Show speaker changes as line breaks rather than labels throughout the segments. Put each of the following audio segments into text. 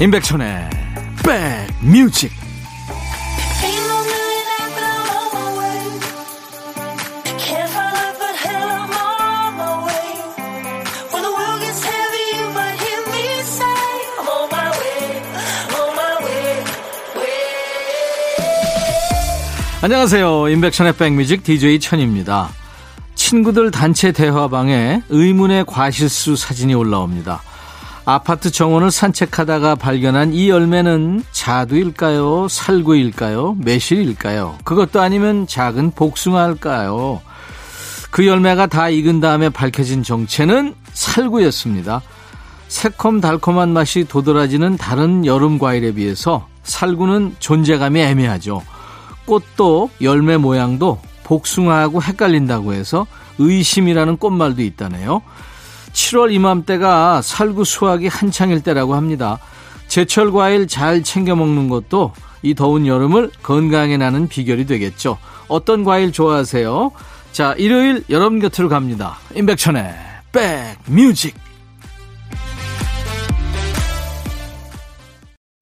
임백천의 백뮤직. 안녕하세요. 임백천의 백뮤직 DJ 천입니다. 친구들 단체 대화방에 의문의 과실수 사진이 올라옵니다 아파트 정원을 산책하다가 발견한 이 열매는 자두일까요? 살구일까요? 매실일까요? 그것도 아니면 작은 복숭아일까요? 그 열매가 다 익은 다음에 밝혀진 정체는 살구였습니다. 새콤달콤한 맛이 도드라지는 다른 여름 과일에 비해서 살구는 존재감이 애매하죠. 꽃도 열매 모양도 복숭아하고 헷갈린다고 해서 의심이라는 꽃말도 있다네요. 7월 이맘때가 살구 수확이 한창일 때라고 합니다. 제철 과일 잘 챙겨 먹는 것도 이 더운 여름을 건강에 나는 비결이 되겠죠. 어떤 과일 좋아하세요? 자, 일요일 여러분 곁으로 갑니다. 임백천의 백뮤직.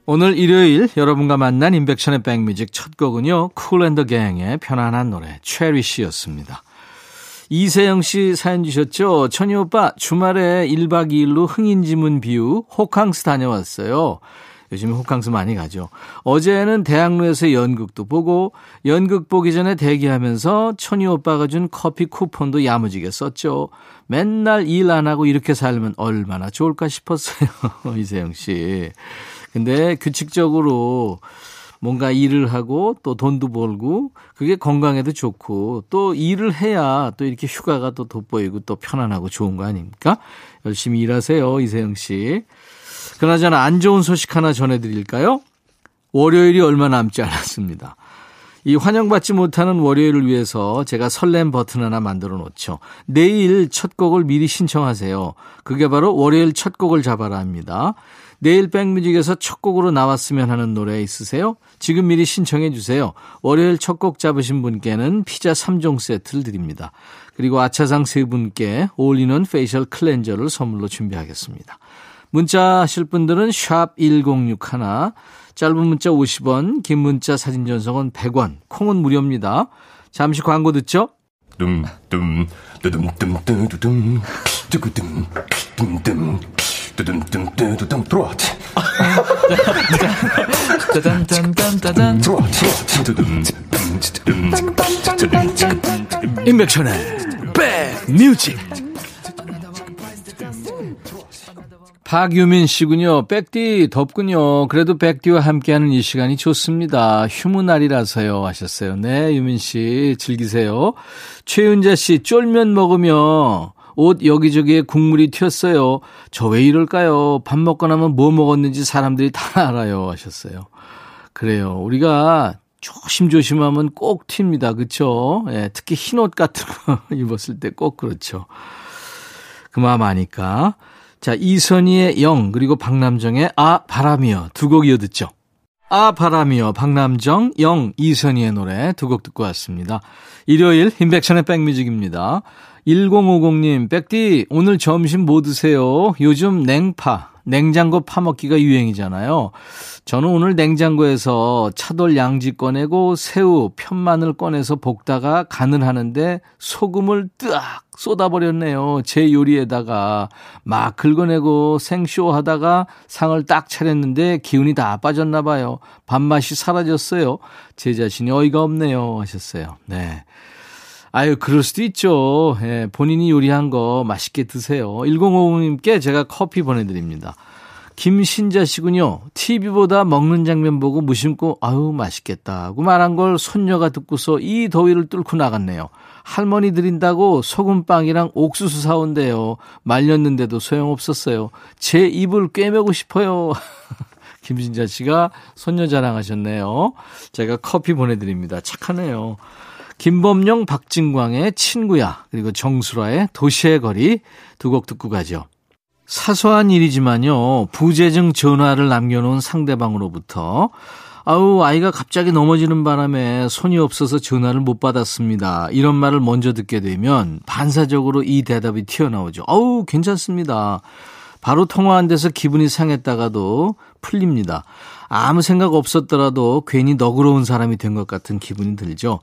오늘 일요일 여러분과 만난 임백천의 백뮤직 첫 곡은요. 쿨앤더 갱의 편안한 노래 체리시였습니다. 이세영 씨 사연 주셨죠? 천희 오빠, 주말에 1박 2일로 흥인지문 비우 호캉스 다녀왔어요. 요즘 호캉스 많이 가죠. 어제는 대학로에서 연극도 보고, 연극 보기 전에 대기하면서 천희 오빠가 준 커피 쿠폰도 야무지게 썼죠. 맨날 일 안 하고 이렇게 살면 얼마나 좋을까 싶었어요. 이세영 씨. 근데 규칙적으로 뭔가 일을 하고 또 돈도 벌고 그게 건강에도 좋고 또 일을 해야 또 이렇게 휴가가 또 돋보이고 또 편안하고 좋은 거 아닙니까? 열심히 일하세요, 이세영 씨. 그나저나 안 좋은 소식 하나 전해드릴까요? 월요일이 얼마 남지 않았습니다. 이 환영받지 못하는 월요일을 위해서 제가 설렘 버튼 하나 만들어 놓죠. 내일 첫 곡을 미리 신청하세요. 그게 바로 월요일 첫 곡을 잡아라 합니다. 내일 백뮤직에서 첫 곡으로 나왔으면 하는 노래 있으세요? 지금 미리 신청해 주세요. 월요일 첫 곡 잡으신 분께는 피자 3종 세트를 드립니다. 그리고 아차상 세 분께 올리는 facial cleanser를 선물로 준비하겠습니다. 문자 하실 분들은 샵 1061, 짧은 문자 50원, 긴 문자 사진 전송은 100원, 콩은 무료입니다. 잠시 광고 듣죠? 둠 둠 뚜둠 뚜둠 뚜둠 뚜구둠 둠둠 뚜둠뚜둠뚜둠 트로트 짜잔짠짠짠짠 임백천의 백뮤직 박유민 씨군요. 백디 덥군요. 그래도 백디와 함께하는 이 시간이 좋습니다. 휴무 날이라서요 하셨어요. 네, 유민 씨 즐기세요. 최윤자 씨 쫄면 먹으며 옷 여기저기에 국물이 튀었어요. 저 왜 이럴까요? 밥 먹고 나면 뭐 먹었는지 사람들이 다 알아요 하셨어요. 그래요. 우리가 조심조심하면 꼭 튑니다. 그렇죠? 예, 특히 흰 옷 같은 거 입었을 때 꼭 그렇죠. 그 마음 아니까. 자, 이선희의 영, 그리고 박남정의 아, 바람이여. 두 곡 이어 듣죠. 아, 바람이여. 박남정, 영, 이선희의 노래 두 곡 듣고 왔습니다. 일요일, 인백션의 백뮤직입니다. 1050님, 백디, 오늘 점심 뭐 드세요? 요즘 냉파, 냉장고 파먹기가 유행이잖아요. 저는 오늘 냉장고에서 차돌 양지 꺼내고 새우, 편마늘 꺼내서 볶다가 간을 하는데 소금을 뜨악 쏟아버렸네요. 제 요리에다가 막 긁어내고 생쇼 하다가 상을 딱 차렸는데 기운이 다 빠졌나 봐요. 밥맛이 사라졌어요. 제 자신이 어이가 없네요. 하셨어요. 네. 아유, 그럴 수도 있죠. 예, 본인이 요리한 거 맛있게 드세요. 1050님께 제가 커피 보내드립니다. 김신자 씨군요. TV보다 먹는 장면 보고 무심코 아유 맛있겠다고 말한 걸 손녀가 듣고서 이 더위를 뚫고 나갔네요. 할머니 드린다고 소금빵이랑 옥수수 사온대요. 말렸는데도 소용없었어요. 제 입을 꿰매고 싶어요. 김신자 씨가 손녀 자랑하셨네요. 제가 커피 보내드립니다. 착하네요. 김범용, 박진광의 친구야, 그리고 정수라의 도시의 거리 두 곡 듣고 가죠. 사소한 일이지만요, 부재중 전화를 남겨놓은 상대방으로부터 아우, 아이가 갑자기 넘어지는 바람에 손이 없어서 전화를 못 받았습니다. 이런 말을 먼저 듣게 되면 반사적으로 이 대답이 튀어나오죠. 아우, 괜찮습니다. 바로 통화 안 돼서 기분이 상했다가도 풀립니다. 아무 생각 없었더라도 괜히 너그러운 사람이 된 것 같은 기분이 들죠.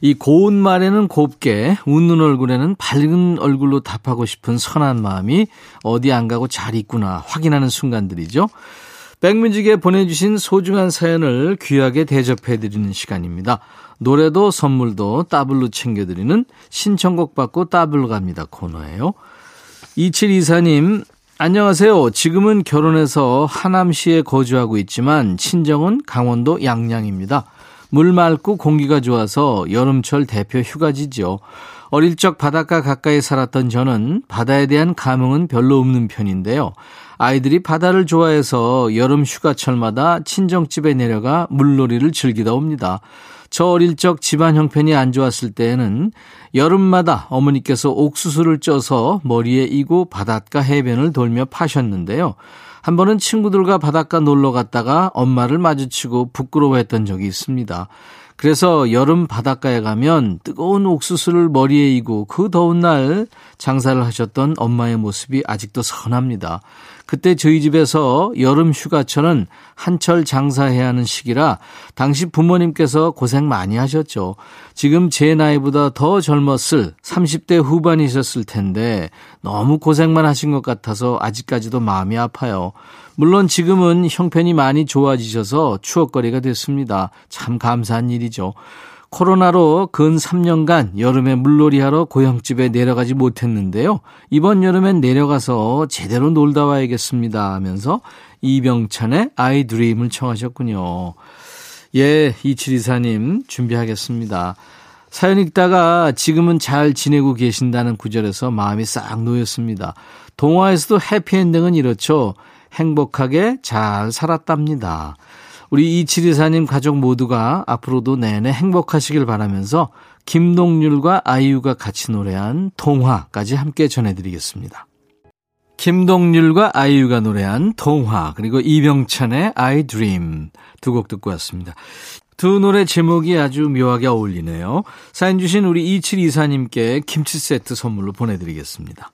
이 고운 말에는 곱게, 웃는 얼굴에는 밝은 얼굴로 답하고 싶은 선한 마음이 어디 안 가고 잘 있구나 확인하는 순간들이죠. 백뮤직에 보내주신 소중한 사연을 귀하게 대접해드리는 시간입니다. 노래도 선물도 따블로 챙겨드리는 신청곡 받고 따블로 갑니다 코너예요. 2724님, 안녕하세요. 지금은 결혼해서 하남시에 거주하고 있지만 친정은 강원도 양양입니다. 물 맑고 공기가 좋아서 여름철 대표 휴가지죠. 어릴 적 바닷가 가까이 살았던 저는 바다에 대한 감흥은 별로 없는 편인데요. 아이들이 바다를 좋아해서 여름 휴가철마다 친정집에 내려가 물놀이를 즐기다 옵니다. 저 어릴 적 집안 형편이 안 좋았을 때에는 여름마다 어머니께서 옥수수를 쪄서 머리에 이고 바닷가 해변을 돌며 파셨는데요. 한 번은 친구들과 바닷가 놀러 갔다가 엄마를 마주치고 부끄러워했던 적이 있습니다. 그래서 여름 바닷가에 가면 뜨거운 옥수수를 머리에 이고 그 더운 날 장사를 하셨던 엄마의 모습이 아직도 선합니다. 그때 저희 집에서 여름 휴가철은 한철 장사해야 하는 시기라 당시 부모님께서 고생 많이 하셨죠. 지금 제 나이보다 더 젊었을 30대 후반이셨을 텐데 너무 고생만 하신 것 같아서 아직까지도 마음이 아파요. 물론 지금은 형편이 많이 좋아지셔서 추억거리가 됐습니다. 참 감사한 일이죠. 코로나로 근 3년간 여름에 물놀이하러 고향집에 내려가지 못했는데요. 이번 여름엔 내려가서 제대로 놀다 와야겠습니다 하면서 이병찬의 아이 드림을 청하셨군요. 예, 2724님 준비하겠습니다. 사연 읽다가 지금은 잘 지내고 계신다는 구절에서 마음이 싹 놓였습니다. 동화에서도 해피엔딩은 이렇죠. 행복하게 잘 살았답니다. 우리 2724님 가족 모두가 앞으로도 내내 행복하시길 바라면서 김동률과 아이유가 같이 노래한 동화까지 함께 전해드리겠습니다. 김동률과 아이유가 노래한 동화 그리고 이병찬의 I Dream 두 곡 듣고 왔습니다. 두 노래 제목이 아주 묘하게 어울리네요. 사연 주신 우리 2724님께 김치 세트 선물로 보내드리겠습니다.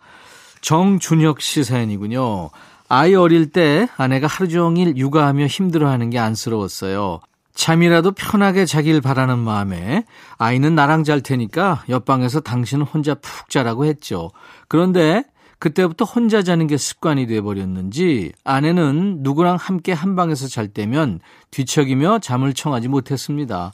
정준혁 씨 사연이군요. 아이 어릴 때 아내가 하루 종일 육아하며 힘들어하는 게 안쓰러웠어요. 잠이라도 편하게 자길 바라는 마음에 아이는 나랑 잘 테니까 옆방에서 당신은 혼자 푹 자라고 했죠. 그런데 그때부터 혼자 자는 게 습관이 돼버렸는지 아내는 누구랑 함께 한 방에서 잘 때면 뒤척이며 잠을 청하지 못했습니다.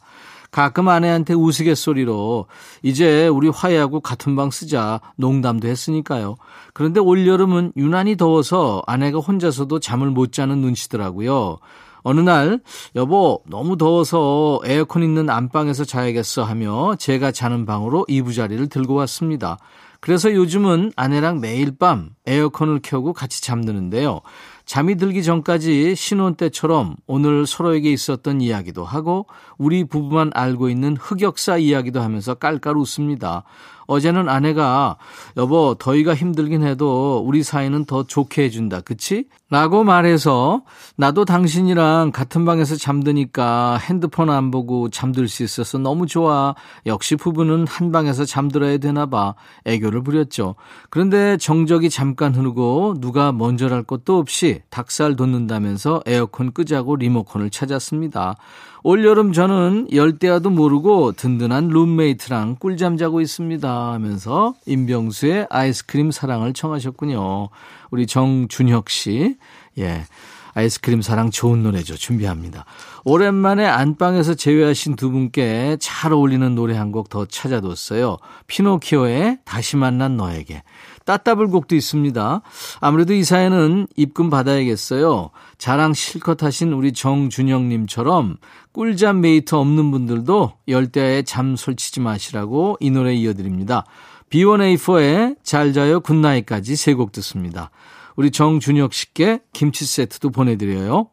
가끔 아내한테 우스갯소리로 이제 우리 화해하고 같은 방 쓰자 농담도 했으니까요. 그런데 올여름은 유난히 더워서 아내가 혼자서도 잠을 못 자는 눈치더라고요. 어느 날 여보 너무 더워서 에어컨 있는 안방에서 자야겠어 하며 제가 자는 방으로 이부자리를 들고 왔습니다. 그래서 요즘은 아내랑 매일 밤 에어컨을 켜고 같이 잠드는데요. 잠이 들기 전까지 신혼 때처럼 오늘 서로에게 있었던 이야기도 하고 우리 부부만 알고 있는 흑역사 이야기도 하면서 깔깔 웃습니다. 어제는 아내가 여보 더위가 힘들긴 해도 우리 사이는 더 좋게 해준다 그치? 라고 말해서 나도 당신이랑 같은 방에서 잠드니까 핸드폰 안 보고 잠들 수 있어서 너무 좋아. 역시 부부는 한 방에서 잠들어야 되나 봐. 애교를 부렸죠. 그런데 정적이 잠깐 흐르고 누가 먼저랄 것도 없이 닭살 돋는다면서 에어컨 끄자고 리모컨을 찾았습니다. 올여름 저는 열대야도 모르고 든든한 룸메이트랑 꿀잠 자고 있습니다 하면서 임병수의 아이스크림 사랑을 청하셨군요. 우리 정준혁 씨. 예. 아이스크림 사랑 좋은 노래죠. 준비합니다. 오랜만에 안방에서 재회하신 두 분께 잘 어울리는 노래 한 곡 더 찾아뒀어요. 피노키오의 다시 만난 너에게. 따따블 곡도 있습니다. 아무래도 이 사연은 입금 받아야겠어요. 자랑 실컷 하신 우리 정준영님처럼 꿀잠 mate 없는 분들도 열대야에 잠 설치지 마시라고 이 노래 이어드립니다. B1A4의 잘 자요 굿나잇까지 세 곡 듣습니다. 우리 정준혁 씨께 김치 세트도 보내드려요.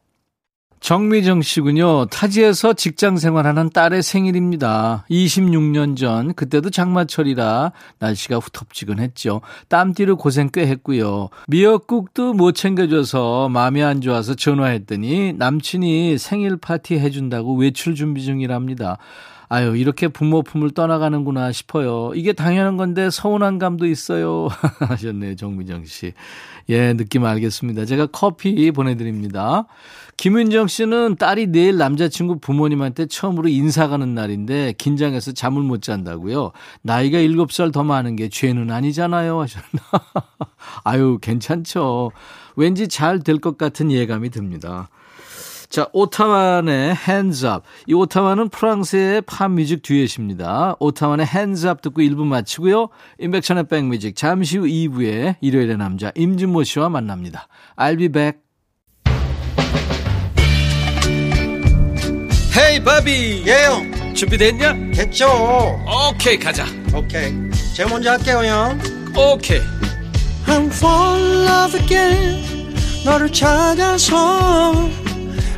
정미정 씨군요. 타지에서 직장 생활하는 딸의 생일입니다. 26년 전, 그때도 장마철이라 날씨가 후텁지근했죠. 땀띠로 고생 꽤 했고요. 미역국도 못 챙겨줘서 마음이 안 좋아서 전화했더니 남친이 생일 파티 해준다고 외출 준비 중이랍니다. 아유, 이렇게 부모 품을 떠나가는구나 싶어요. 이게 당연한 건데 서운한 감도 있어요. 하셨네요, 정민정 씨. 예, 느낌 알겠습니다. 제가 커피 보내드립니다. 김윤정 씨는 딸이 내일 남자친구 부모님한테 처음으로 인사 가는 날인데 긴장해서 잠을 못 잔다고요. 나이가 7살 더 많은 게 죄는 아니잖아요. 하셨나. 아유, 괜찮죠. 왠지 잘 될 것 같은 예감이 듭니다. 자, 오타완의 Hands Up. 이 오타완은 프랑스의 팝뮤직 듀엣입니다. 오타완의 Hands Up 듣고 1부 마치고요. 인백천의 백뮤직 잠시 후 2부에 일요일의 남자 임진모 씨와 만납니다. I'll be back.
헤이 바비
예영
준비됐냐?
됐죠
오케이 가자
오케이 제가 먼저 할게요 형
오케이
I'm fall in love again 너를 찾아서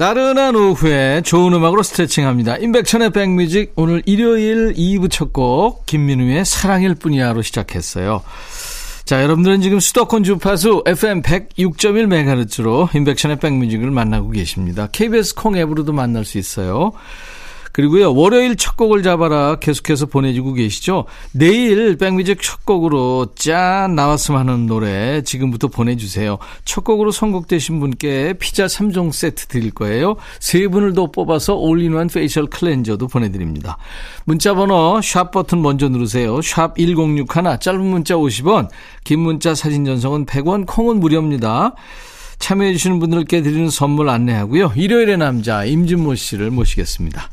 나른한 오후에 좋은 음악으로 스트레칭합니다. 임백천의 백뮤직 오늘 일요일 2부 첫 곡 김민우의 사랑일 뿐이야로 시작했어요. 자, 여러분들은 지금 수도권 주파수 FM 106.1MHz로 인백션의 백뮤직을 만나고 계십니다. KBS 콩 앱으로도 만날 수 있어요. 그리고요, 월요일 첫 곡을 잡아라 계속해서 보내주고 계시죠? 내일 백뮤직 첫 곡으로 짠 나왔으면 하는 노래 지금부터 보내주세요. 첫 곡으로 선곡되신 분께 피자 3종 세트 드릴 거예요. 세 분을 더 뽑아서 all-in-one facial cleanser도 보내드립니다. 문자번호 샵 버튼 먼저 누르세요. 샵 1061, 짧은 문자 50원, 긴 문자 사진 전송은 100원, 콩은 무료입니다. 참여해주시는 분들께 드리는 선물 안내하고요. 일요일의 남자 임진모 씨를 모시겠습니다.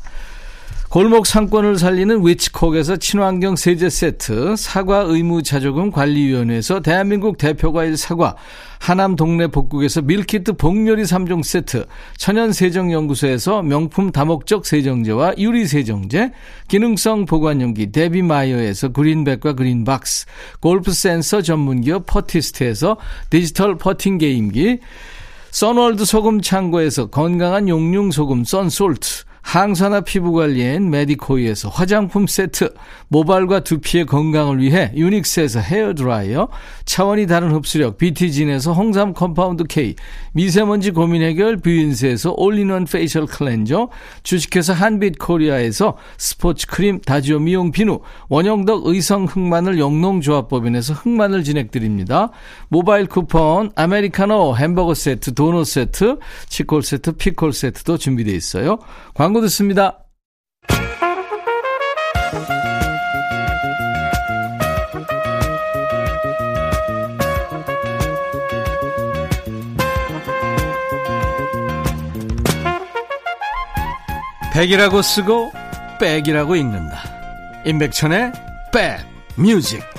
골목 상권을 살리는 위치콕에서 친환경 세제 세트, 사과 의무 자조금 관리위원회에서 대한민국 대표과일 사과, 하남 동네 복국에서 밀키트 복요리 3종 세트, 천연 세정연구소에서 명품 다목적 세정제와 유리 세정제, 기능성 보관용기 데비마이어에서 그린백과 그린박스, 골프 센서 전문기업 퍼티스트에서 디지털 퍼팅 게임기, 선월드 소금 창고에서 건강한 용융 소금 썬솔트, 항산화 피부관리엔 메디코이에서 화장품 세트, 모발과 두피의 건강을 위해 유닉스에서 헤어드라이어, 차원이 다른 흡수력 BT진에서 홍삼 compound K, 미세먼지 고민 해결 뷰인스에서 all-in-one facial 클렌저, 주식회사 한빛코리아에서 스포츠 크림 다지오 미용 비누, 원형덕 의성 흑마늘 영농조합법인에서 흑마늘 진액 드립니다. 모바일 쿠폰, 아메리카노 햄버거 세트, 도넛 세트, 치콜 세트, 피콜 세트도 준비되어 있어요. 광고 듣습니다. 백이라고 쓰고 백이라고 읽는다. 임백천의 백 뮤직.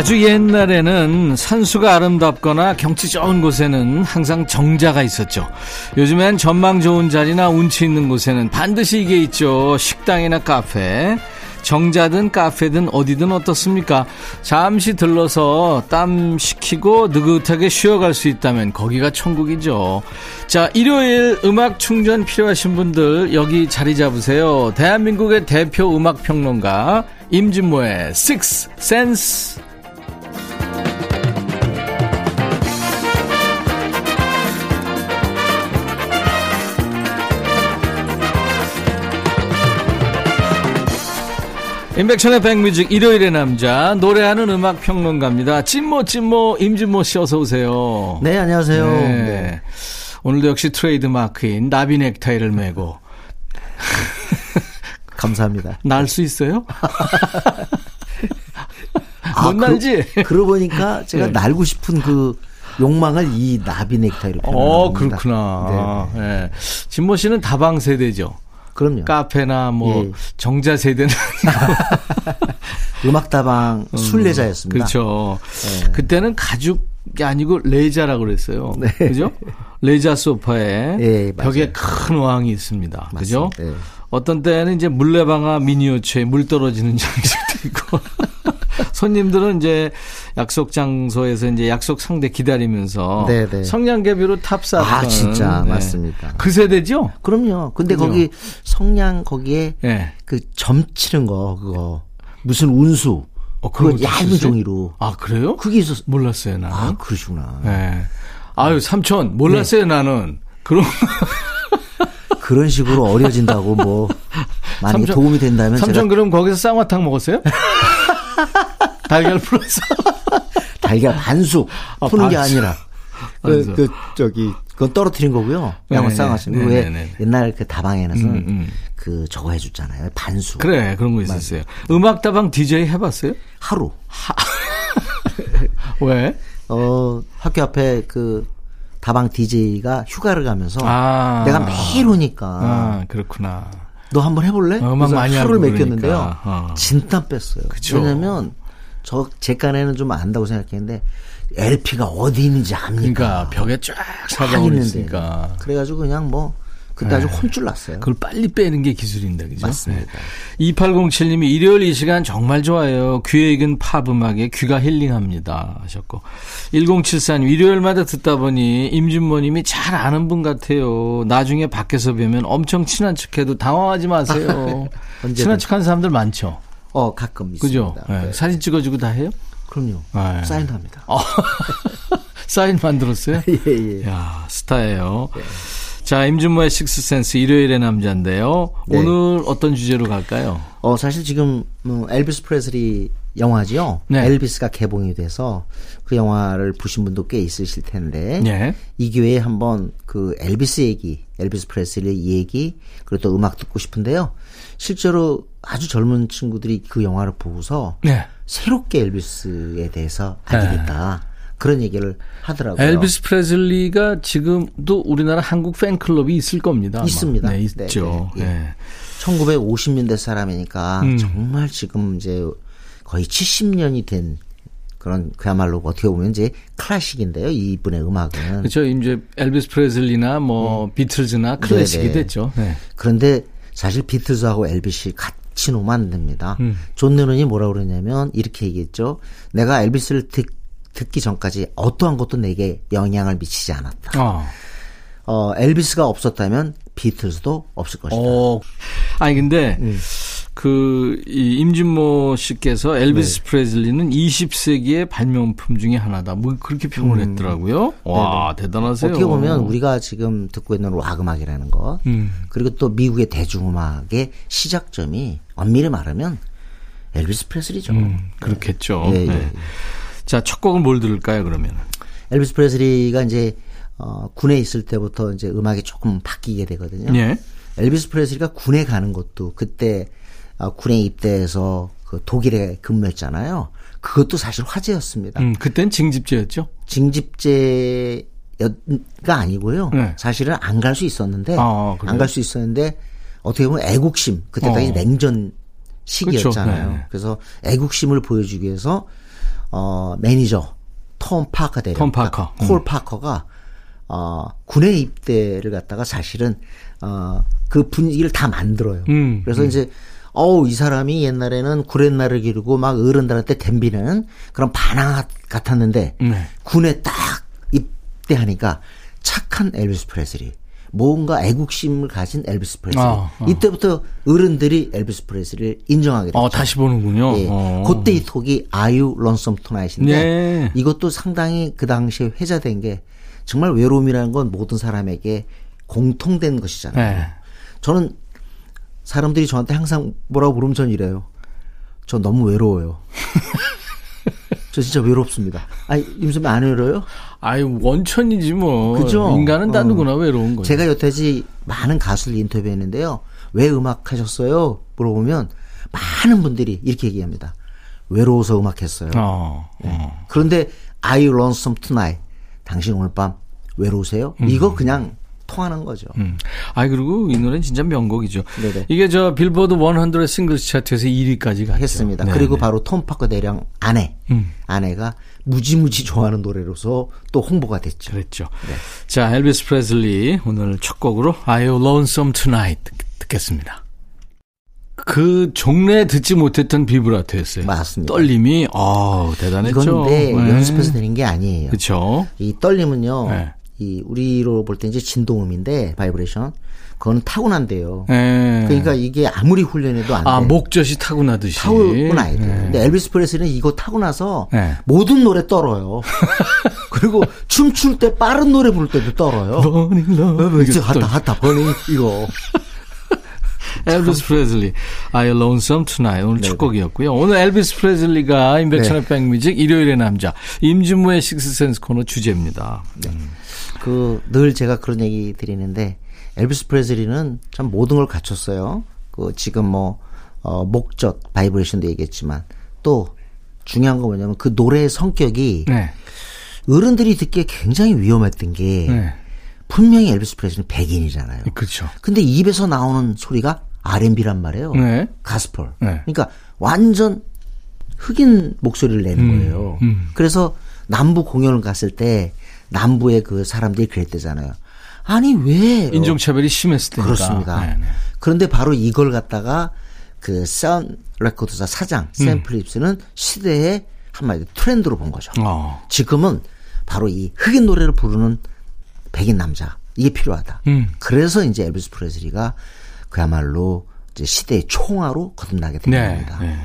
아주 옛날에는 산수가 아름답거나 경치 좋은 곳에는 항상 정자가 있었죠. 요즘엔 전망 좋은 자리나 운치 있는 곳에는 반드시 이게 있죠. 식당이나 카페. 정자든 카페든 어디든 어떻습니까? 잠시 들러서 땀 식히고 느긋하게 쉬어갈 수 있다면 거기가 천국이죠. 자, 일요일 음악 충전 필요하신 분들 여기 자리 잡으세요. 대한민국의 대표 음악 평론가 임진모의 Six Sense. 임백천의 백뮤직 일요일의 남자 노래하는 음악 평론가입니다. 찐모 찐모 임진모 씨 어서 오세요.
네, 안녕하세요.
네.
네.
오늘도 역시 트레이드 마크인 나비 넥타이를 메고
감사합니다.
날 수 있어요?
아,
못 날지?
그, 그러고 보니까 제가
네.
날고 싶은 그 욕망을 이 나비 넥타이로
어,
표현합니다.
그렇구나.
네.
예. 진모 씨는 다방 세대죠.
그럼요.
카페나 뭐
예.
정자 세대는
음악다방 순례자였습니다.
그렇죠.
네.
그때는 가죽이 아니고 레자라고 그랬어요.
네.
그죠? 레자 소파에
예.
벽에 큰 어항이 있습니다. 그죠?
맞습니다. 예.
어떤 때는 이제 물레방아 미니어처에 물 떨어지는 장식도 있고 손님들은 이제 약속 장소에서 이제 약속 상대 기다리면서
네, 네.
성냥개비로 탑사던
아, 진짜 맞습니다.
그 세대죠?
그럼요. 근데
그죠?
거기 성냥 거기에
예.
그점 치는 거 그거 무슨 운수
어,
그거 얇은
있었어요?
종이로
아 그래요?
그게 있었어.
몰랐어요 나는.
아, 그러시구나.
예. 아유 삼촌 몰랐어요 나는. 그럼
그런 식으로 어려진다고 뭐 만약에
삼촌-
도움이 된다면
삼촌
제가
그럼 거기서 쌍화탕 먹었어요? 달걀 풀어서.
달걀 반숙
아,
푸는 게
반숙.
아니라 그. 그 저기 그건 떨어뜨린 거고요.
네,
양을
네,
쌍화식.
네,
왜
네, 네.
옛날 그 다방에는
음, 음.
그 저거 해줬잖아요. 반숙.
그래 그런 거 있었어요. 음악 다방 DJ 해봤어요?
하루.
왜?
어 학교 앞에 그 다방 DJ가 휴가를 가면서
아.
내가 매일 오니까
아 그렇구나.
너 한번 해볼래?
어, 음악 많이
하루를 맡겼는데요.
그러니까. 어.
진땀 뺐어요.
그쵸.
왜냐면 저 제 깐에는 좀 안다고 생각했는데 LP가 어디 있는지 압니까?
그러니까 벽에
쫙쫙
사방으로
있는데.
있으니까.
그래가지고 그냥 뭐 그때 아주 혼쭐 났어요.
그걸 빨리 빼는 게 기술인데, 그죠?
맞습니다.
네. 2807님이 일요일 이 시간 정말 좋아요. 귀에 익은 팝 음악에 귀가 힐링합니다. 하셨고. 1074님, 일요일마다 듣다 보니 임준모님이 잘 아는 분 같아요. 나중에 밖에서 뵈면 엄청 친한 척 해도 당황하지 마세요.
언제든.
친한 척 하는 사람들 많죠.
어 가끔
그죠?
있습니다.
네.
네.
사진 찍어주고 다 해요?
그럼요.
네.
사인도 합니다.
사인 만들었어요?
예, 예.
야 스타예요. 자, 임준모의 식스센스 일요일의 남자인데요.
네.
오늘 어떤 주제로 갈까요?
어 사실 지금 뭐 엘비스 프레슬리 영화지요.
네.
엘비스가 개봉이 돼서 그 영화를 보신 분도 꽤 있으실 텐데
네.
이 기회에 한번 그 엘비스 얘기, 엘비스 프레슬리 얘기 그리고 또 음악 듣고 싶은데요. 실제로 아주 젊은 친구들이 그 영화를 보고서
네.
새롭게 엘비스에 대해서 알게 됐다. 그런 얘기를 하더라고요.
엘비스 프레슬리가 지금도 우리나라 한국 팬클럽이 있을 겁니다.
있습니다.
네, 있죠.
네, 네, 예.
네.
1950년대 사람이니까
음.
정말 지금 이제 거의 70년이 된 그런 그야말로 어떻게 보면 이제 클래식인데요. 이분의 음악은.
그렇죠. 이제 엘비스 프레슬리나 뭐 비틀즈나 클래식이
음. 네네.
됐죠. 네.
그런데 사실 비틀즈하고 엘비스 같이 놓으면 안 됩니다.
음.
존 레논이 뭐라 그러냐면 이렇게 얘기했죠. 내가 엘비스를 듣, 듣기 전까지 어떠한 것도 내게 영향을 미치지 않았다.
어.
어, 엘비스가 없었다면 비틀즈도 없을 것이다.
어. 아니 근데
음.
그, 이 임진모 씨께서 엘비스
네.
프레슬리는 20세기의 발명품 중에 하나다. 뭐 그렇게 평을 했더라고요. 와, 대단하세요.
음. 어떻게 보면 우리가 지금 듣고 있는 락 음악이라는 것
음.
그리고 또 미국의 대중음악의 시작점이 엄밀히 말하면 엘비스 프레슬리죠.
음, 그렇겠죠.
예, 예,
네.
예.
자, 첫 곡은 뭘 들을까요, 그러면?
엘비스 프레슬리가 이제 어, 군에 있을 때부터 이제 음악이 조금 바뀌게 되거든요.
예.
엘비스 프레슬리가 군에 가는 것도 그때 어, 군에 입대해서 그 독일에 근무했잖아요. 그것도 사실 화제였습니다.
음, 그땐 징집제였죠?
징집제가 아니고요.
네.
사실은 안 갈 수 있었는데
아, 그래요?
안갈 수 있었는데 어떻게 보면 애국심 그때까지
어.
냉전 시기였잖아요.
그렇죠. 네.
그래서 애국심을 보여주기 위해서 어 매니저 톰 파커 대령
톰 파커. 음.
톰 파커가 어 군에 입대를 갖다가 사실은 어 그 분위기를 다 만들어요.
음,
그래서 이제 어우 이 사람이 옛날에는 구렛나루를 기르고 막 어른들한테 덤비는 그런 반항아 같았는데
네.
군에 딱 입대하니까 착한 엘비스 프레슬리 뭔가 애국심을 가진 엘비스 프레슬리
아, 아.
이때부터 어른들이 엘비스 프레슬리를 인정하게 됐죠.
어, 다시 보는군요.
예.
어.
그때 이 곡이 Are You Lonesome Tonight인데
네.
이것도 상당히 그 당시에 회자된 게 정말 외로움이라는 건 모든 사람에게 공통된 것이잖아요.
네.
저는 사람들이 저한테 항상 뭐라고 부르면 전 이래요. 저 너무 외로워요. 저 진짜 외롭습니다. 아니, 임선배 안 외로워요?
아유, 원천이지 뭐.
그죠?
인간은 다
어.
누구나 외로운 거죠.
제가 여태까지 많은 가수를 인터뷰했는데요. 왜 음악 하셨어요? 물어보면 많은 분들이 이렇게 얘기합니다. 외로워서 음악했어요.
어, 어.
그런데 Are you lonesome tonight. 당신 오늘 밤 외로우세요? 이거 그냥 통하는 거죠.
음. 아 그리고 이 노래는 진짜 명곡이죠.
네네.
이게 저 빌보드 100 Singles 차트에서 1위까지 갔죠.
했습니다.
네,
그리고
네.
바로 톰 파커 대령 아내,
음.
아내가 무지무지 좋아하는 노래로서 또 홍보가 됐죠.
그랬죠. 자, 엘비스 프레슬리 오늘 첫 곡으로 Are You Lonesome Tonight 듣, 듣겠습니다. 그 종래 듣지 못했던 비브라토였어요.
맞습니다.
떨림이 아 대단했죠.
이건 근데
네.
연습해서 되는 게 아니에요.
그렇죠.
이 떨림은요,
네.
이 우리로 볼 때 이제 진동음인데 바이브레이션, 그거는 타고난대요.
네.
그러니까 이게 아무리 훈련해도 안 돼.
아 목젖이 타고나듯이.
타고나야 돼요.
네.
근데 엘비스 프레슬리는 이거 타고나서
네.
모든 노래 떨어요. 그리고 춤출 때 빠른 노래 부를 때도 떨어요.
Burning Love.
이거 핫다 hunka burning 이거.
엘비스 프레슬리, Are You Lonesome Tonight 오늘 첫
네네.
곡이었고요. 오늘 엘비스 프레슬리가 임백천의 백뮤직 일요일의 남자 임진모의 Sixth Sense 코너 주제입니다.
그 늘 제가 그런 얘기 드리는데 엘비스 프레슬리는 참 모든 걸 갖췄어요. 그 지금 뭐 어, 목젖 바이브레이션도 얘기했지만 또 중요한 건 뭐냐면 그 노래의 성격이
네.
어른들이 듣기에 굉장히 위험했던 게
네.
분명히 엘비스 프레슬리는 백인이잖아요.
그렇죠.
근데 입에서 나오는 소리가 R&B란 말이에요.
네.
가스펠.
네.
그러니까 완전 흑인 목소리를 내는 거예요.
음.
그래서 남부 공연을 갔을 때 남부의 그 사람들이 그랬대잖아요. 아니 왜
인종차별이 심했을 때니까.
그렇습니다.
네, 네.
그런데 바로 이걸 갖다가 그 선 레코드사 사장
음.
샘 필립스는 시대의 한마디로 트렌드로 본 거죠.
어.
지금은 바로 이 흑인 노래를 부르는 백인 남자 이게 필요하다.
음.
그래서 이제 엘비스 프레슬리가 그야말로 이제 시대의 총화로 거듭나게 된
네.
겁니다.
네.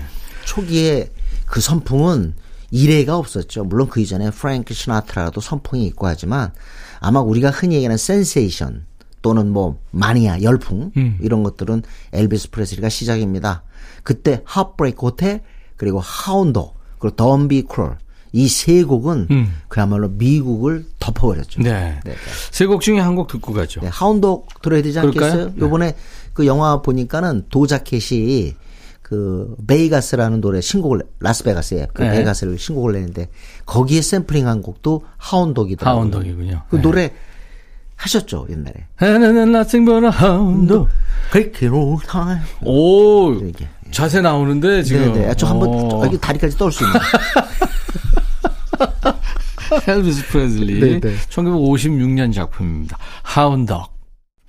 초기에 그 선풍은 유례가 없었죠. 물론 그 이전에 프랭크 시나트라도 선풍이 있고 하지만 아마 우리가 흔히 얘기하는 센세이션 또는 뭐 마니아 열풍
음.
이런 것들은 엘비스 프레슬리가 시작입니다. 그때 Heartbreak Hotel 그리고 Hound Dog 그리고 Don't Be Cruel 이 세 곡은
음.
그야말로 미국을 덮어버렸죠.
네.
네.
세곡 중에 한 곡 듣고 가죠.
네, Hound Dog 들어야 되지? 않겠어요?
네.
요번에 그 영화 보니까는 도자캣이 그 Vegas라는 노래 신곡을 라스베가스에 그
네.
Vegas를 신곡을 내는데 거기에 샘플링한 곡도 Hound Dog이더라고요.
Hound Dog이군요.
그
네.
노래 하셨죠 옛날에.
Dog.
Cryin' all the time.
오,
이게.
자세 나오는데 지금.
네네. 저 한번
어.
여기 다리까지 떨 수 있는.
엘비스 프레슬리.
네네.
1956년 작품입니다. 하운덕.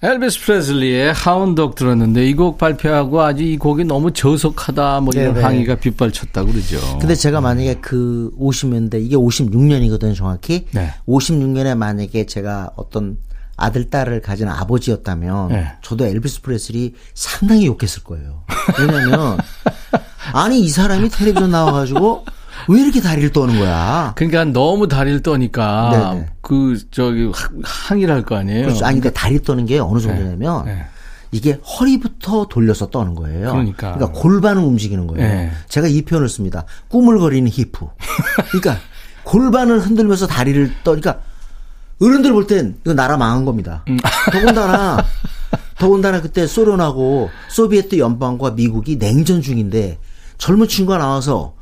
엘비스 프레슬리의 하운덕 들었는데 이 곡 발표하고 아주 이 곡이 너무 저속하다 뭐 이런
네네.
항의가 빗발쳤다고 그러죠.
근데 제가 만약에 그 50년대 이게 56년이거든요 정확히.
네.
56년에 만약에 제가 어떤 아들 딸을 가진 아버지였다면
네.
저도 엘비스 프레슬리 상당히 욕했을 거예요. 왜냐면 아니 이 사람이 텔레비전 나와가지고 왜 이렇게 다리를 떠는 거야?
그러니까 너무 다리를 떠니까
네네.
그 저기 하- 항의를 할 거 아니에요.
그렇죠. 아니 근데 다리 떠는 게 어느 정도냐면
네.
이게 허리부터 돌려서 떠는 거예요.
그러니까.
골반을 움직이는 거예요.
네.
제가 이 표현을 씁니다. 꾸물거리는 히프. 그러니까 골반을 흔들면서 다리를 떠. 그러니까 어른들 볼 땐 이거 나라 망한 겁니다.
음.
더군다나 더군다나 그때 소련하고 소비에트 연방과 미국이 냉전 중인데 젊은 친구가 나와서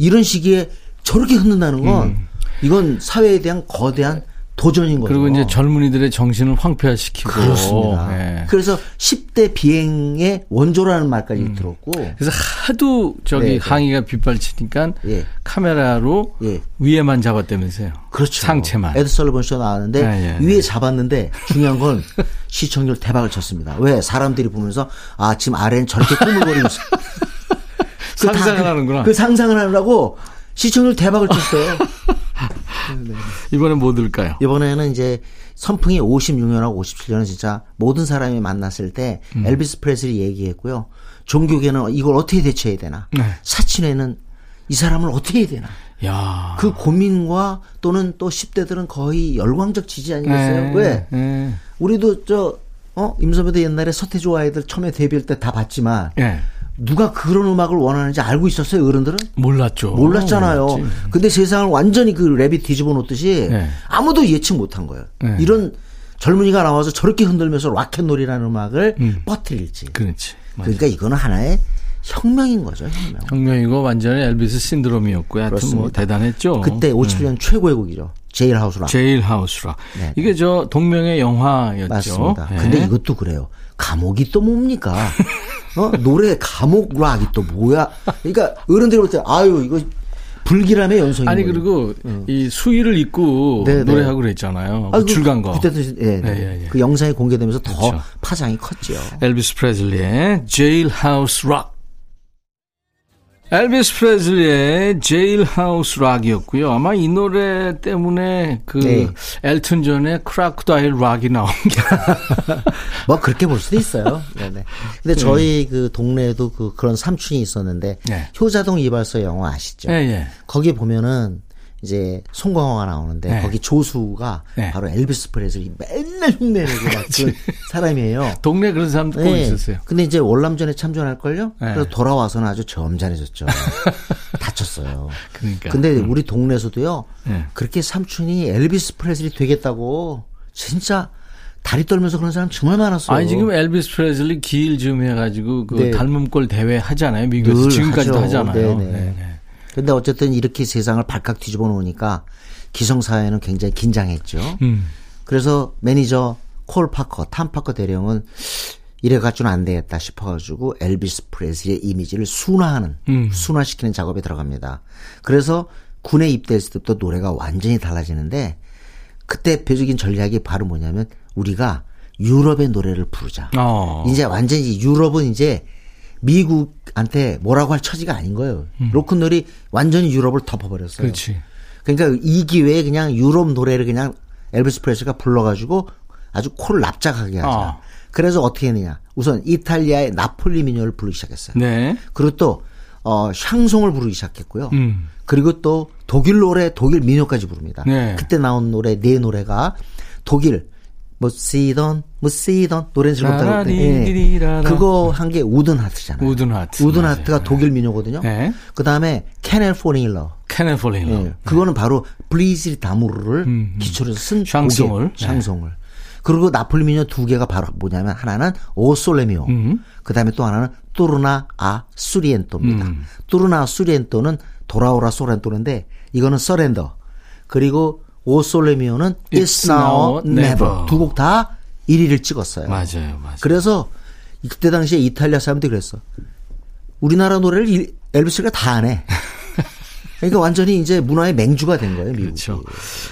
이런 시기에 저렇게 흔든다는 건 이건 사회에 대한 거대한 도전인 거죠.
음. 그리고 이제 젊은이들의 정신을 황폐화시키고.
그렇습니다.
예.
그래서 10대 비행의 원조라는 말까지
음.
들었고
그래서 하도 저기
네, 네.
항의가 빗발치니까
예.
카메라로
예.
위에만 잡았다면서요.
그렇죠.
상체만.
에드 설리번 쇼 나왔는데 위에 잡았는데 중요한 건 시청률 대박을 쳤습니다. 왜 사람들이 보면서 아 지금 아래는 저렇게 꾸물거리면서 그 다-
상상을
그-
하는구나.
그 상상을 하느라고 시청률 대박을 쳤어요.
이번엔 뭐 들을까요?
이번에는 이제 선풍이 56년하고 57년은 진짜 모든 사람이 만났을 때
음.
엘비스 프레슬리 얘기했고요. 종교계는 이걸 어떻게 대처해야 되나.
네.
사친회는 이 사람을 어떻게 해야 되나.
야.
그 고민과 또는 또 10대들은 거의 열광적 지지 아니겠어요?
네,
왜?
네.
우리도 저, 어, 임선배도 옛날에 서태지와 아이들 처음에 데뷔할 때 다 봤지만,
예.
누가 그런 음악을 원하는지 알고 있었어요, 어른들은?
몰랐죠.
몰랐잖아요.
몰랐지.
근데 세상을 완전히 그 랩이 뒤집어 놓듯이
네.
아무도 예측 못한 거예요.
네.
이런 젊은이가 나와서 저렇게 흔들면서 rock and roll이라는 음악을
음.
퍼뜨릴지.
그렇지. 맞아.
그러니까 이거는 하나의 혁명인 거죠, 혁명.
혁명이고 완전히 엘비스 신드롬이었고요. 하여튼 뭐
그렇습니다.
대단했죠.
그때 57년 최고의 곡이죠.
Jailhouse Rock. Jailhouse Rock.
네.
이게 저 동명의 영화였죠.
맞습니다.
예.
근데 이것도 그래요. 감옥이 또 뭡니까? 어? 노래 감옥 락이 또 뭐야? 그러니까 어른들이 볼 때 아유 이거 불길함의 연속인
아니
거예요.
그리고 이 수의를 입고
네, 네.
노래하고 그랬잖아요.
아, 그-
줄간 거.
그때도 예, 네.
예, 예, 예.
그 영상이 공개되면서 더
그렇죠.
파장이 컸죠.
엘비스 프레슬리의 제일하우스 락. 엘비스 프레슬리의 제일하우스 락이었고요. 아마 이 노래 때문에 그
네.
엘튼 존의 Crocodile Rock이 나온 게
뭐 그렇게 볼 수도 있어요. 네네. 근데 저희 그 동네에도 그 그런 삼촌이 있었는데
네.
효자동 이발소 영화 아시죠?
예, 예.
거기 보면은 이제 송강호가 나오는데
네.
거기 조수가
네.
바로 엘비스 프레슬리 맨날 흉내내고 막 그런 사람이에요.
동네 그런 사람도 꼭
네.
있었어요.
근데 이제 월남전에 참전할 걸요?
네.
그래서 돌아와서는 아주 점잖해졌죠. 다쳤어요.
그러니까.
근데 우리 동네에서도요,
네.
그렇게 삼촌이 엘비스 프레슬리 되겠다고 진짜 다리 떨면서 그런 사람 정말 많았어요.
아니 지금 엘비스 프레슬리 기일 좀 해가지고 그
네.
닮음꼴 대회 하잖아요. 미국에서
늘
지금까지도
하죠.
하잖아요.
네네.
네, 네.
근데 어쨌든 이렇게 세상을 발칵 뒤집어 놓으니까 기성사회는 굉장히 긴장했죠.
음.
그래서 매니저 콜 파커, 탐 파커 대령은 이래 가지고는 안 되겠다 싶어가지고 엘비스 프레슬리의 이미지를 순화하는,
음.
순화시키는 작업에 들어갑니다. 그래서 군에 입대했을 때부터 노래가 완전히 달라지는데 그때 대표적인 전략이 바로 뭐냐면 우리가 유럽의 노래를 부르자.
어.
이제 완전히 유럽은 이제 미국한테 뭐라고 할 처지가 아닌 거예요. 로큰롤이 완전히 유럽을 덮어버렸어요.
음. 그렇지.
그러니까 이 기회에 그냥 유럽 노래를 그냥 엘비스 프레스가 불러가지고 아주 코를 납작하게 하자.
아.
그래서 어떻게 했느냐. 우선 이탈리아의 나폴리 민요를 부르기 시작했어요.
네.
그리고 또, 어, 샹송을 부르기 시작했고요.
음.
그리고 또 독일 노래, 독일 민요까지 부릅니다.
네.
그때 나온 노래, 네 노래가 독일, Muss i denn, muss i denn, 노래는 즐겁다고 그때. 예. 그거 한 게 Wooden Heart잖아요. Wooden Heart. Wooden Heart가
맞아요.
독일 민요거든요.
네.
그 다음에 캐넬 포닝러.
캐네폴링.
예. 그거는 바로 Plaisir d'amour를
음, 음.
기초로 쓴
샹송을.
곡이에요. 샹송을. 그리고 나폴리 민요 두 개가 바로 뭐냐면 하나는 O Sole Mio.
음.
그다음에 또 하나는 뚜르나 아 수리엔토입니다.
음.
뚜르나 아 수리엔토는 돌아오라 소렌토인데 이거는 서렌더. 그리고 오솔레미오는
It's
It's Now
Now
Never.
Never.
두 곡 다 1위를 찍었어요.
맞아요, 맞아요.
그래서 그때 당시에 이탈리아 사람들이 그랬어. 우리나라 노래를 일- 엘비스가 다 안 해. 그러니까 완전히 이제 문화의 맹주가 된 거예요, 미국이.
그렇죠.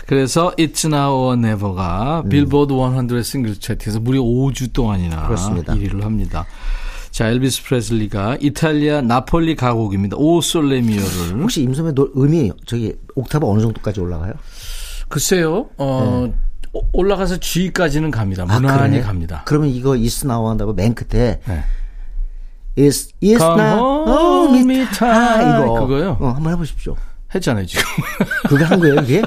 그래서 It's Now or Never가 빌보드 100 싱글 차트에서 무려 5주 동안이나
음. 그렇습니다.
1위를 합니다. 자, 엘비스 프레슬리가 이탈리아 나폴리 가곡입니다. O Sole Mio를.
혹시 임소매 노, 음이 저기 옥타브 어느 정도까지 올라가요?
글쎄요, 어, 오- 올라가서 G까지는 갑니다.
네. 아,
무난히
그래?
갑니다.
그러면 이거 It's Now or 한다고 맨 끝에
네.
it's
it's
now
hold me
아. 이거
그거요?
어, 한번 해보십시오.
했잖아요, 지금.
그거 한 거예요, 이게?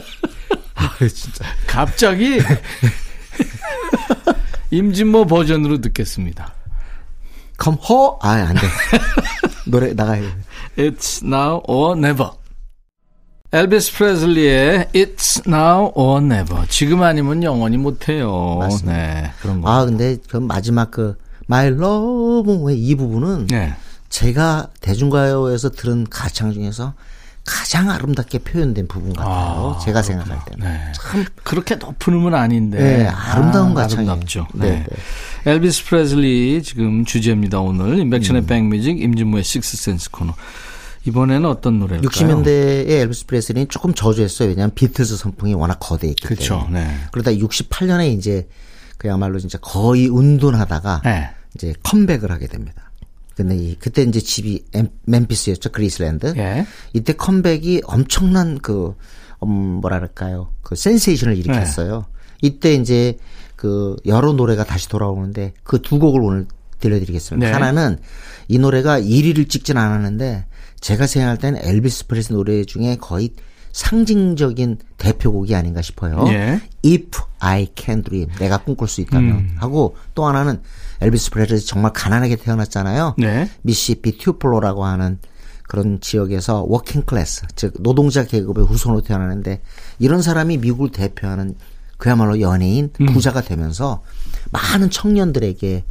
아, 진짜.
갑자기 임진모 버전으로 듣겠습니다.
Come ho, 아, 안 돼. 노래 나가야 돼.
It's now or never. 엘비스 프레슬리의 It's now or never. 지금 아니면 영원히 못해요.
맞습니다.
네, 그런 거.
아, 근데 그 마지막 그 My Love의 이 부분은
네.
제가 대중가요에서 들은 가창 중에서 가장 아름답게 표현된 부분 같아요. 제가 생각할 때는.
네.
참
그렇게 높은 음은 아닌데.
네, 아름다운
아,
가창이에요.
아름답죠.
네,
네. 엘비스 프레슬리 지금 주제입니다. 오늘
음.
임백천의 백뮤직 임진모의 식스센스 코너. 이번에는 어떤 노래일까요?
60년대의 엘비스 프레슬리는 조금 저조했어요. 왜냐하면 비틀즈 선풍이 워낙 거대했기
그렇죠.
때문에.
네.
그러다 68년에 이제 그야말로 진짜 거의 은둔하다가
네.
이제 컴백을 하게 됩니다. 근데 이 그때 이제 집이 엠- 멤피스였죠. 그레이스랜드.
예.
이때 컴백이 엄청난 그 음, 뭐랄까요? 그 센세이션을 일으켰어요. 이때 이제 그 여러 노래가 다시 돌아오는데 그 두 곡을 오늘 들려드리겠습니다.
네.
하나는 이 노래가 1위를 찍진 않았는데 제가 생각할 때는 엘비스 프레스 노래 중에 거의 상징적인 대표곡이 아닌가 싶어요.
예.
If I can dream. 내가 꿈꿀 수 있다면
음.
하고 또 하나는 엘비스 프레슬리 정말 가난하게 태어났잖아요.
네.
미시시피 튜펠로라고 하는 그런 지역에서 working class, 즉 노동자 계급의 후손으로 태어나는데 이런 사람이 미국을 대표하는 그야말로 연예인
음.
부자가 되면서 많은 청년들에게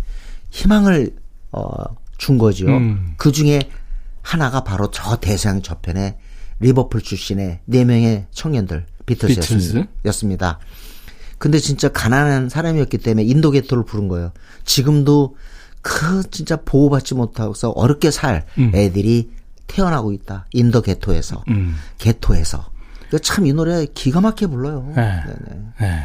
희망을 어, 준 거죠.
음.
그 중에 하나가 바로 저 대서양 저편에 리버풀 출신의 네 명의 청년들
비틀즈?
비틀즈였습니다. 근데 진짜 가난한 사람이었기 때문에 인도 게토를 부른 거예요. 지금도 그 진짜 보호받지 못하고서 어렵게 살 애들이 태어나고 있다. In the Ghetto에서.
음.
게토에서. 참 이 노래 기가 막히게 불러요.
네.
네.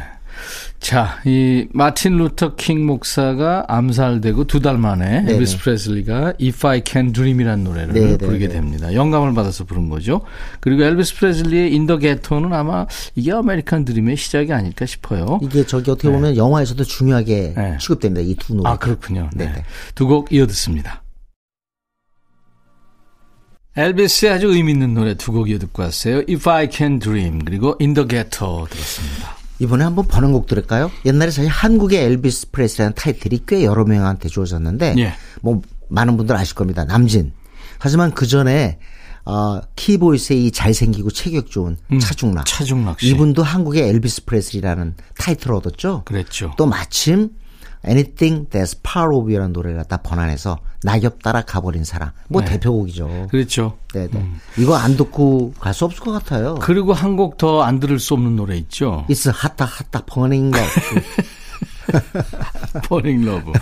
자, 이 마틴 루터 킹 목사가 암살되고 두 달 만에
네네.
엘비스 프레슬리가 If I Can Dream이라는 노래를
네네네.
부르게 됩니다. 영감을 받아서 부른 거죠. 그리고 엘비스 프레슬리의 In the Ghetto는 아마 이게 아메리칸 드림의 시작이 아닐까 싶어요.
이게 저기 어떻게 보면 영화에서도 중요하게
네.
취급됩니다. 이 두 노래.
아, 그렇군요. 네.
네네.
두 곡 이어 듣습니다. 엘비스의 아주 의미 있는 노래 두 곡 이어 듣고 왔어요. If I Can Dream 그리고 In the Ghetto 들었습니다.
이번에 한번 번안곡 들을까요? 옛날에 사실 한국의 엘비스 프레스라는 타이틀이 꽤 여러 명한테 주어졌는데
예.
뭐 많은 분들 아실 겁니다. 남진. 하지만 그 전에 어, 키보이스의 이 잘생기고 체격 좋은 차중락.
음, 차중락 씨.
이분도 한국의 엘비스 프레슬리라는 타이틀을 얻었죠.
그랬죠.
또 마침 Anything That's Part of You라는 노래를 갖다 번안해서 낙엽 따라 가버린 사람. 뭐 대표곡이죠.
그렇죠.
네네. 이거 안 듣고 갈 수 없을 것 같아요.
그리고 한 곡 더 안 들을 수 없는 노래 있죠.
It's 핫다 핫다 버닝 거.
Falling Love.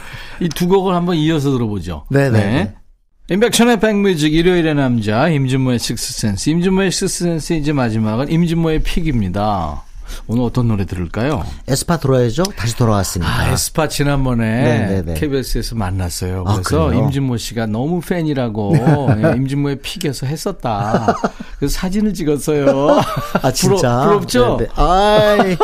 이 두 곡을 한번 이어서 들어보죠.
네네.
임백천의 백뮤직 일요일의 남자 임진모의 식스센스. 임진모의 식스센스 이제 마지막은 임진모의 pick입니다. 오늘 어떤 노래 들을까요?
에스파 돌아야죠. 다시 돌아왔으니까.
아, 에스파 지난번에
네네네.
KBS에서 만났어요.
아,
그래서
그래요?
임진모 씨가 너무 팬이라고 예, 임진모의 픽에서 했었다. 그래서 사진을 찍었어요.
아 진짜.
부러, 부럽죠?
네네. 아이.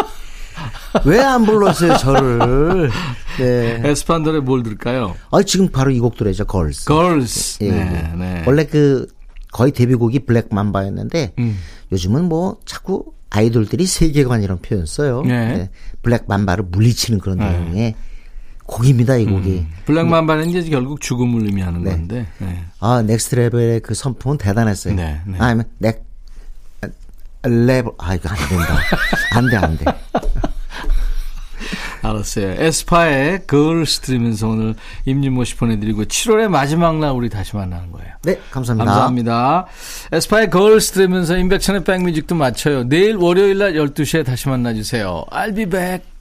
왜안 불렀어요 저를? 네.
에스파 노래 뭘 들을까요?
아 지금 바로 이 곡 들어야죠. 걸스.
Girls.
예,
네,
예.
네.
원래 그 거의 데뷔곡이 블랙 맘바였는데
음.
요즘은 뭐 자꾸 아이돌들이 세계관 이런 표현 써요.
네.
Black Mamba를 물리치는 그런 내용의 곡입니다. 이 곡이.
음. Black Mamba는 이제 결국 죽음을 의미하는
네.
건데. 네.
아 Next Level의 그 선풍은 대단했어요.
네, 네.
아니면 Next Level 아 이거 안 된다. 안 돼 안 돼.
알았어요. 에스파의 Girls 들으면서 오늘 임진모 씨 보내드리고 7월의 마지막 날 우리 다시 만나는 거예요.
네 감사합니다.
감사합니다. 에스파의 Girls 들으면서 임백천의 백뮤직도 마쳐요. 내일 월요일 날 12시에 다시 만나주세요. I'll be back.